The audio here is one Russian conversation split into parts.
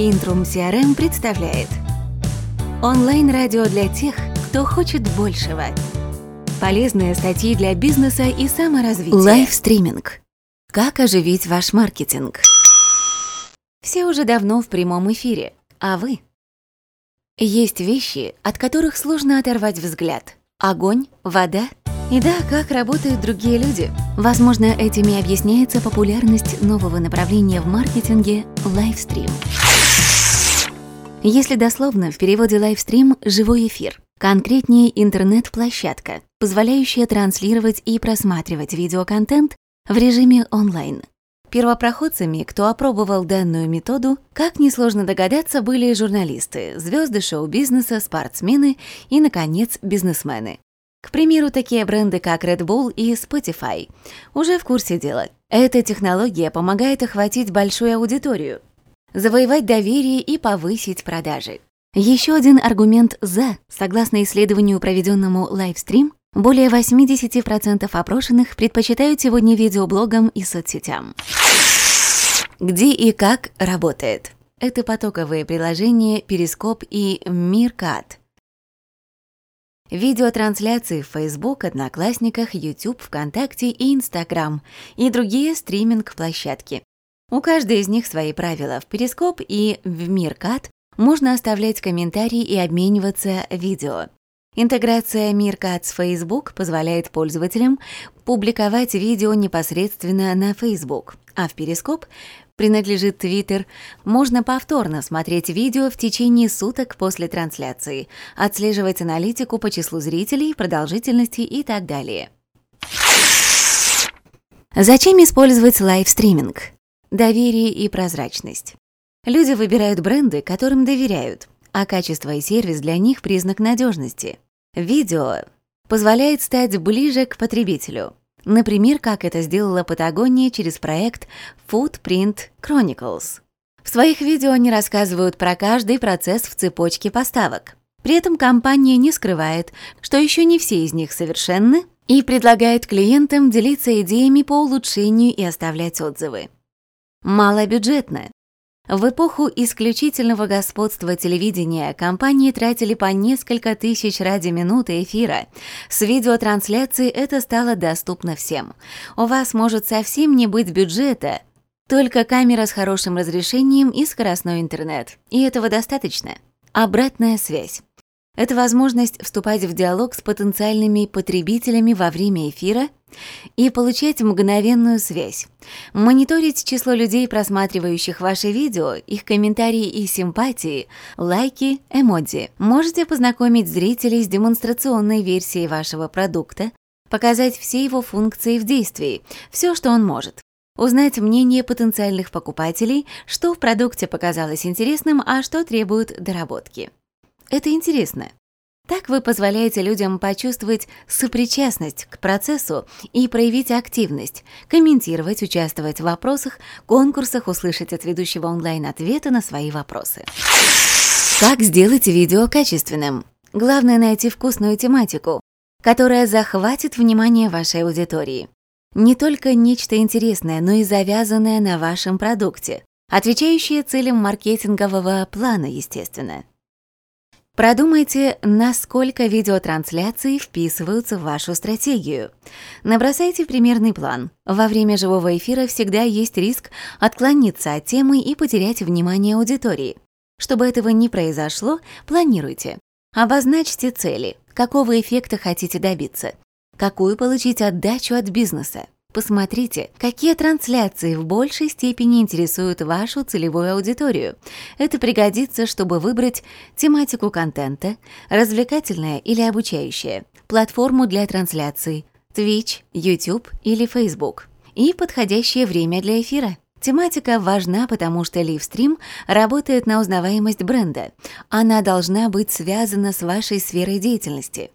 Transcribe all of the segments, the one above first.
Интрум CRM представляет Онлайн-радио для тех, кто хочет большего. Полезные статьи для бизнеса и саморазвития. Лайвстриминг. Как оживить ваш маркетинг? Все уже давно в прямом эфире, а вы? Есть вещи, от которых сложно оторвать взгляд. Огонь, вода и да, как работают другие люди. Возможно, этими объясняется популярность нового направления в маркетинге – лайвстрим. Если дословно, в переводе лайвстрим – живой эфир. Конкретнее интернет-площадка, позволяющая транслировать и просматривать видеоконтент в режиме онлайн. Первопроходцами, кто опробовал данную методу, как несложно догадаться, были журналисты, звезды шоу-бизнеса, спортсмены и, наконец, бизнесмены. К примеру, такие бренды, как Red Bull и Spotify, уже в курсе дела. Эта технология помогает охватить большую аудиторию, завоевать доверие и повысить продажи. Еще один аргумент «за», согласно исследованию, проведенному лайвстрим, более 80% опрошенных предпочитают сегодня видеоблогам и соцсетям. Где и как работает? Это потоковые приложения Перископ и Миркат. Видеотрансляции в Facebook, Одноклассниках, YouTube, ВКонтакте и Instagram и другие стриминг-площадки. У каждой из них свои правила. В Перископ и в Миркат можно оставлять комментарии и обмениваться видео. Интеграция Миркат с Facebook позволяет пользователям публиковать видео непосредственно на Facebook, а в Перископ принадлежит Twitter, можно повторно смотреть видео в течение суток после трансляции, отслеживать аналитику по числу зрителей, продолжительности и так далее. Зачем использовать лайвстриминг? Доверие и прозрачность. Люди выбирают бренды, которым доверяют, а качество и сервис для них признак надежности. Видео позволяет стать ближе к потребителю. Например, как это сделала Патагония через проект Footprint Chronicles. В своих видео они рассказывают про каждый процесс в цепочке поставок. При этом компания не скрывает, что еще не все из них совершенны, и предлагает клиентам делиться идеями по улучшению и оставлять отзывы малобюджетно. В эпоху исключительного господства телевидения компании тратили по несколько тысяч ради минуты эфира. С видеотрансляцией это стало доступно всем. У вас может совсем не быть бюджета, только камера с хорошим разрешением и скоростной интернет. И этого достаточно. Обратная связь. Это возможность вступать в диалог с потенциальными потребителями во время эфира и получать мгновенную связь. Мониторить число людей, просматривающих ваши видео, их комментарии и симпатии, лайки, эмодзи. Можете познакомить зрителей с демонстрационной версией вашего продукта, показать все его функции в действии, все, что он может. Узнать мнение потенциальных покупателей, что в продукте показалось интересным, а что требует доработки. Это интересно. Так вы позволяете людям почувствовать сопричастность к процессу и проявить активность, комментировать, участвовать в вопросах, конкурсах, услышать от ведущего онлайн ответы на свои вопросы. Как сделать видео качественным? Главное найти вкусную тематику, которая захватит внимание вашей аудитории. Не только нечто интересное, но и завязанное на вашем продукте, отвечающее целям маркетингового плана, естественно. Продумайте, насколько видеотрансляции вписываются в вашу стратегию. Набросайте примерный план. Во время живого эфира всегда есть риск отклониться от темы и потерять внимание аудитории. Чтобы этого не произошло, планируйте. Обозначьте цели, какого эффекта хотите добиться, какую получить отдачу от бизнеса. Посмотрите, какие трансляции в большей степени интересуют вашу целевую аудиторию. Это пригодится, чтобы выбрать тематику контента, развлекательное или обучающее, платформу для трансляций, Twitch, YouTube или Facebook, и подходящее время для эфира. Тематика важна, потому что ливстрим работает на узнаваемость бренда. Она должна быть связана с вашей сферой деятельности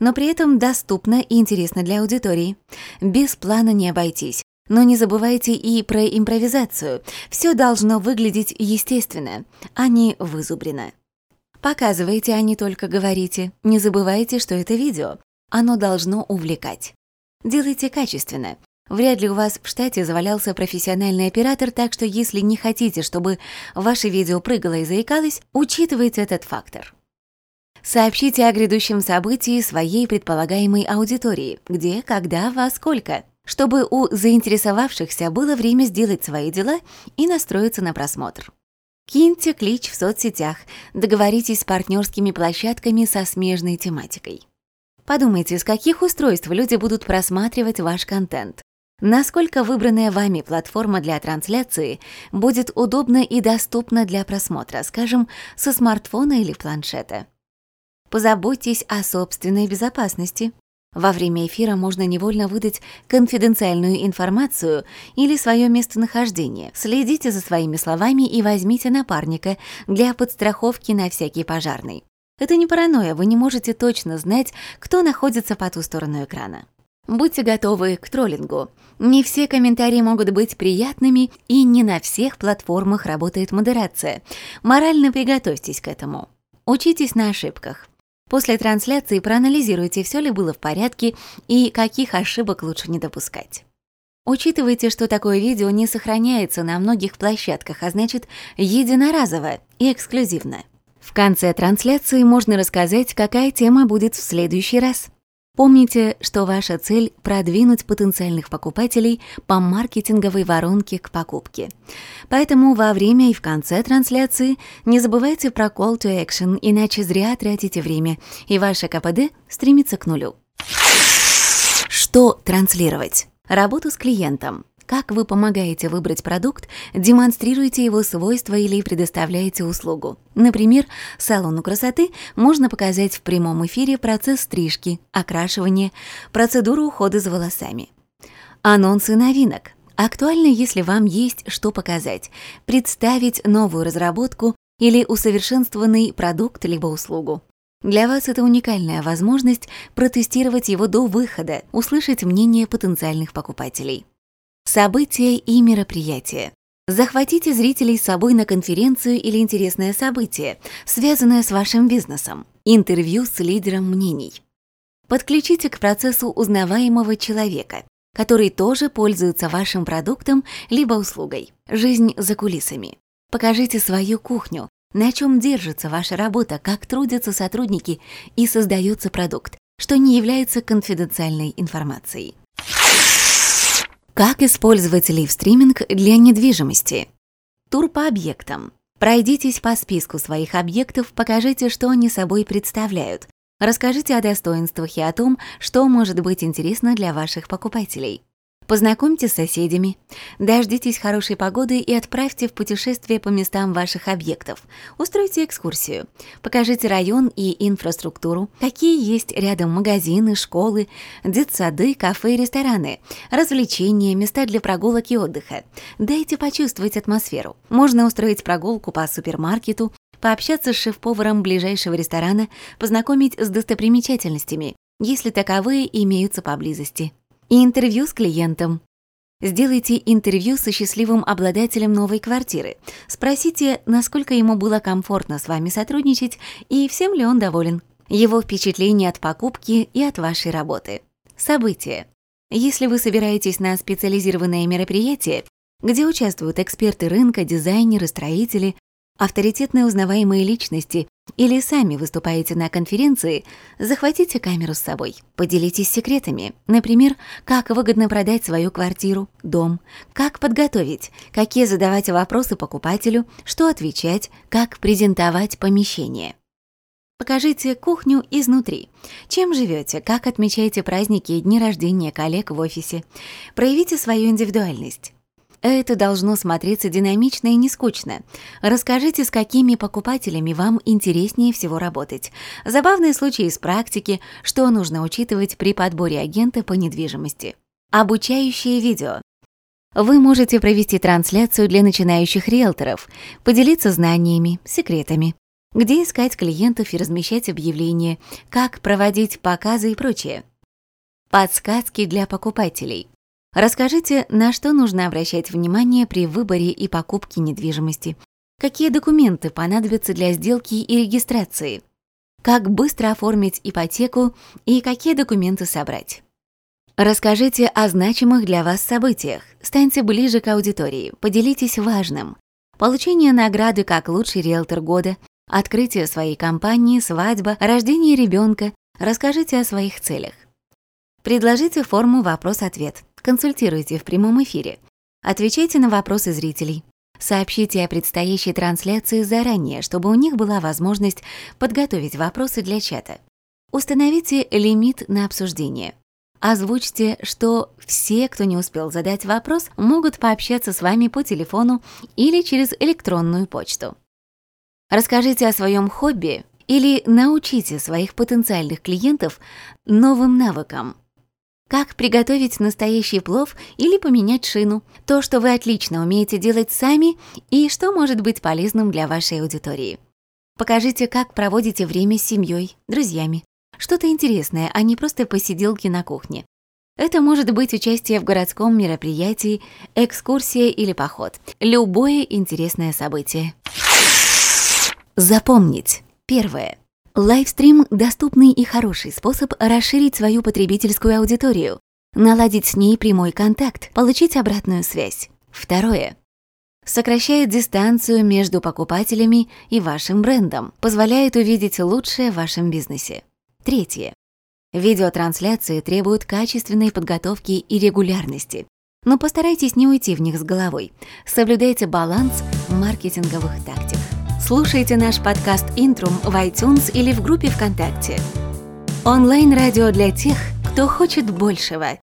но при этом доступно и интересно для аудитории. Без плана не обойтись. Но не забывайте и про импровизацию. Все должно выглядеть естественно, а не вызубрено. Показывайте, а не только говорите. Не забывайте, что это видео. Оно должно увлекать. Делайте качественно. Вряд ли у вас в штате завалялся профессиональный оператор, так что если не хотите, чтобы ваше видео прыгало и заикалось, учитывайте этот фактор. Сообщите о грядущем событии своей предполагаемой аудитории, где, когда, во сколько, чтобы у заинтересовавшихся было время сделать свои дела и настроиться на просмотр. Киньте клич в соцсетях, договоритесь с партнерскими площадками со смежной тематикой. Подумайте, с каких устройств люди будут просматривать ваш контент. Насколько выбранная вами платформа для трансляции будет удобна и доступна для просмотра, скажем, со смартфона или планшета. Позаботьтесь о собственной безопасности. Во время эфира можно невольно выдать конфиденциальную информацию или свое местонахождение. Следите за своими словами и возьмите напарника для подстраховки на всякий пожарный. Это не паранойя, вы не можете точно знать, кто находится по ту сторону экрана. Будьте готовы к троллингу. Не все комментарии могут быть приятными, и не на всех платформах работает модерация. Морально приготовьтесь к этому. Учитесь на ошибках. После трансляции проанализируйте, все ли было в порядке и каких ошибок лучше не допускать. Учитывайте, что такое видео не сохраняется на многих площадках, а значит, единоразово и эксклюзивно. В конце трансляции можно рассказать, какая тема будет в следующий раз. Помните, что ваша цель – продвинуть потенциальных покупателей по маркетинговой воронке к покупке. Поэтому во время и в конце трансляции не забывайте про call to action, иначе зря тратите время, и ваше КПД стремится к нулю. Что транслировать? Работу с клиентом. Как вы помогаете выбрать продукт, демонстрируете его свойства или предоставляете услугу. Например, салону красоты можно показать в прямом эфире процесс стрижки, окрашивания, процедуру ухода за волосами. Анонсы новинок. Актуально, если вам есть что показать, представить новую разработку или усовершенствованный продукт либо услугу. Для вас это уникальная возможность протестировать его до выхода, услышать мнение потенциальных покупателей. События и мероприятия. Захватите зрителей с собой на конференцию или интересное событие, связанное с вашим бизнесом. Интервью с лидером мнений. Подключите к процессу узнаваемого человека, который тоже пользуется вашим продуктом либо услугой. Жизнь за кулисами. Покажите свою кухню, на чем держится ваша работа, как трудятся сотрудники и создается продукт, что не является конфиденциальной информацией. Как использовать лив-стриминг для недвижимости? Тур по объектам. Пройдитесь по списку своих объектов, покажите, что они собой представляют. Расскажите о достоинствах и о том, что может быть интересно для ваших покупателей. Познакомьтесь с соседями, дождитесь хорошей погоды и отправьте в путешествие по местам ваших объектов. Устройте экскурсию, покажите район и инфраструктуру, какие есть рядом магазины, школы, детсады, кафе и рестораны, развлечения, места для прогулок и отдыха. Дайте почувствовать атмосферу. Можно устроить прогулку по супермаркету, пообщаться с шеф-поваром ближайшего ресторана, познакомить с достопримечательностями, если таковые имеются поблизости и интервью с клиентом. Сделайте интервью со счастливым обладателем новой квартиры. Спросите, насколько ему было комфортно с вами сотрудничать и всем ли он доволен. Его впечатления от покупки и от вашей работы. События. Если вы собираетесь на специализированное мероприятие, где участвуют эксперты рынка, дизайнеры, строители, авторитетные узнаваемые личности или сами выступаете на конференции, захватите камеру с собой. Поделитесь секретами. Например, как выгодно продать свою квартиру, дом, как подготовить, какие задавать вопросы покупателю, что отвечать, как презентовать помещение. Покажите кухню изнутри. Чем живете, как отмечаете праздники и дни рождения коллег в офисе. Проявите свою индивидуальность. Это должно смотреться динамично и не скучно. Расскажите, с какими покупателями вам интереснее всего работать. Забавные случаи из практики, что нужно учитывать при подборе агента по недвижимости. Обучающее видео. Вы можете провести трансляцию для начинающих риэлторов, поделиться знаниями, секретами, где искать клиентов и размещать объявления, как проводить показы и прочее. Подсказки для покупателей. Расскажите, на что нужно обращать внимание при выборе и покупке недвижимости. Какие документы понадобятся для сделки и регистрации? Как быстро оформить ипотеку и какие документы собрать? Расскажите о значимых для вас событиях, станьте ближе к аудитории, поделитесь важным. Получение награды как лучший риэлтор года, открытие своей компании, свадьба, рождение ребенка, расскажите о своих целях. Предложите форму вопрос-ответ, консультируйте в прямом эфире, отвечайте на вопросы зрителей, сообщите о предстоящей трансляции заранее, чтобы у них была возможность подготовить вопросы для чата. Установите лимит на обсуждение. Озвучьте, что все, кто не успел задать вопрос, могут пообщаться с вами по телефону или через электронную почту. Расскажите о своем хобби или научите своих потенциальных клиентов новым навыкам. Как приготовить настоящий плов или поменять шину. То, что вы отлично умеете делать сами и что может быть полезным для вашей аудитории. Покажите, как проводите время с семьей, друзьями, что-то интересное, а не просто посиделки на кухне. Это может быть участие в городском мероприятии, экскурсия или поход. Любое интересное событие. Запомнить. Первое. Лайвстрим – доступный и хороший способ расширить свою потребительскую аудиторию, наладить с ней прямой контакт, получить обратную связь. Второе. Сокращает дистанцию между покупателями и вашим брендом, позволяет увидеть лучшее в вашем бизнесе. Третье. Видеотрансляции требуют качественной подготовки и регулярности. Но постарайтесь не уйти в них с головой. Соблюдайте баланс маркетинговых тактик. Слушайте наш подкаст «Интрум» в iTunes или в группе ВКонтакте. Онлайн-радио для тех, кто хочет большего.